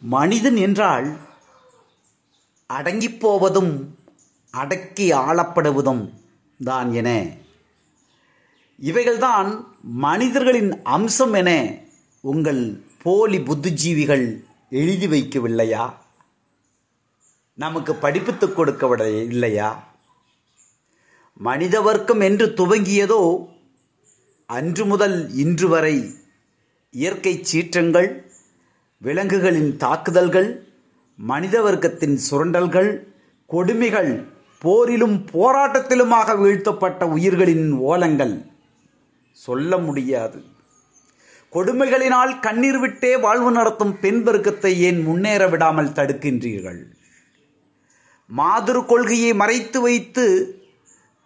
மனிதன் என்றால் அடங்கிப் போவதும் அடக்கி ஆளப்படுவதும் தான் என. இவைகள்தான் மனிதர்களின் அம்சம் என உங்கள் போலி புத்திஜீவிகள் எழுதி வைக்கவில்லையா? நமக்கு படிப்பித்து கொடுக்க இல்லையா? மனித வர்க்கம் என்று துவங்கியதோ அன்று முதல் இன்று வரை இயற்கை சீற்றங்கள் விலங்குகளின் தாக்குதல்கள் மனித வர்க்கத்தின் சுரண்டல்கள் கொடுமைகள் போரிலும் போராட்டத்திலுமாக வீழ்த்தப்பட்ட உயிர்களின் ஓலங்கள். சொல்ல முடியாது. கொடுமைகளினால் கண்ணீர் விட்டே வாழ்வு நடத்தும் பெண் வர்க்கத்தை ஏன் முன்னேற விடாமல் தடுக்கின்றீர்கள்? மாதிரி கொள்கையை மறைத்து வைத்து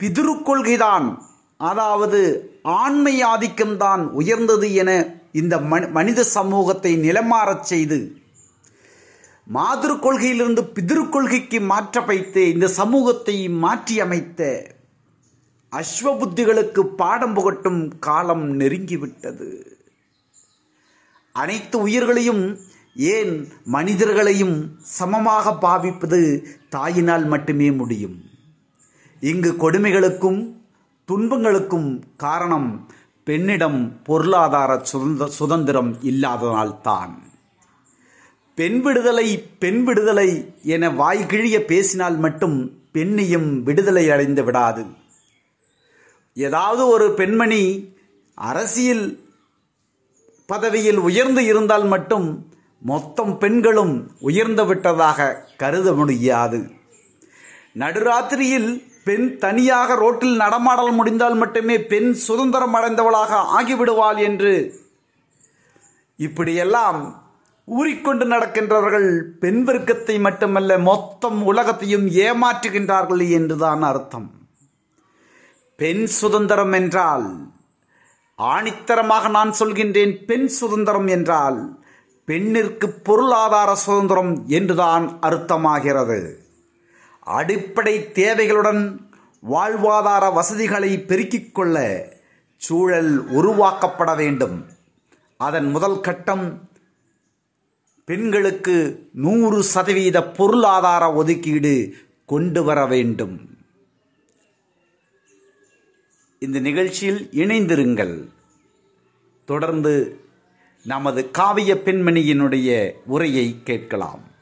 பிதுரு கொள்கைதான் அதாவது ஆண்மை ஆதிக்கம்தான் உயர்ந்தது என இந்த மனித சமூகத்தை நிலமாறச் செய்து மாதிரி கொள்கையிலிருந்து பிதிரு கொள்கைக்கு மாற்ற வைத்து இந்த சமூகத்தை மாற்றி அமைத்த அஸ்வபுத்திகளுக்கு பாடம் புகட்டும் காலம் நெருங்கிவிட்டது. அனைத்து உயிர்களையும் ஏன் மனிதர்களையும் சமமாக பாவிப்பது தாயினால் மட்டுமே முடியும். இங்கு கொடுமைகளுக்கும் துன்பங்களுக்கும் காரணம் பெண்ணிடம் பொருளாதார சுதந்திர சுதந்திரம் இல்லாததால்தான் பெண் விடுதலை பெண் விடுதலை என வாய்கிழிய பேசினால் மட்டும் பெண்ணையும் விடுதலை அடைந்து விடாது. ஏதாவது ஒரு பெண்மணி அரசியல் பதவியில் உயர்ந்து இருந்தால் மட்டும் மொத்தம் பெண்களும் உயர்ந்து விட்டதாக கருத முடியாது. நடுராத்திரியில் பெண் தனியாக ரோட்டில் நடமாடல் முடிந்தால் மட்டுமே பெண் சுதந்திரம் அடைந்தவளாக ஆகிவிடுவாள் என்று இப்படியெல்லாம் ஊறிக்கொண்டு நடக்கின்றவர்கள் பெண் வர்க்கத்தை மட்டுமல்ல மொத்தம் உலகத்தையும் ஏமாற்றுகின்றார்கள் என்றுதான் அர்த்தம். பெண் சுதந்திரம் என்றால் ஆணித்தரமாக நான் சொல்கின்றேன் பெண் சுதந்திரம் என்றால் பெண்ணிற்கு பொருளாதார சுதந்திரம் என்றுதான் அர்த்தமாகிறது. அடிப்படை தேவைகளுடன் வாழ்வாதார வசதிகளை பெருக்கிக் கொள்ள சூழல் உருவாக்கப்பட வேண்டும். அதன் முதல் கட்டம் பெண்களுக்கு நூறு சதவீத பொருளாதார ஒதுக்கீடு கொண்டு வர வேண்டும். இந்த நிகழ்ச்சியில் இணைந்திருங்கள். தொடர்ந்து நமது காவிய பெண்மணியினுடைய உரையை கேட்கலாம்.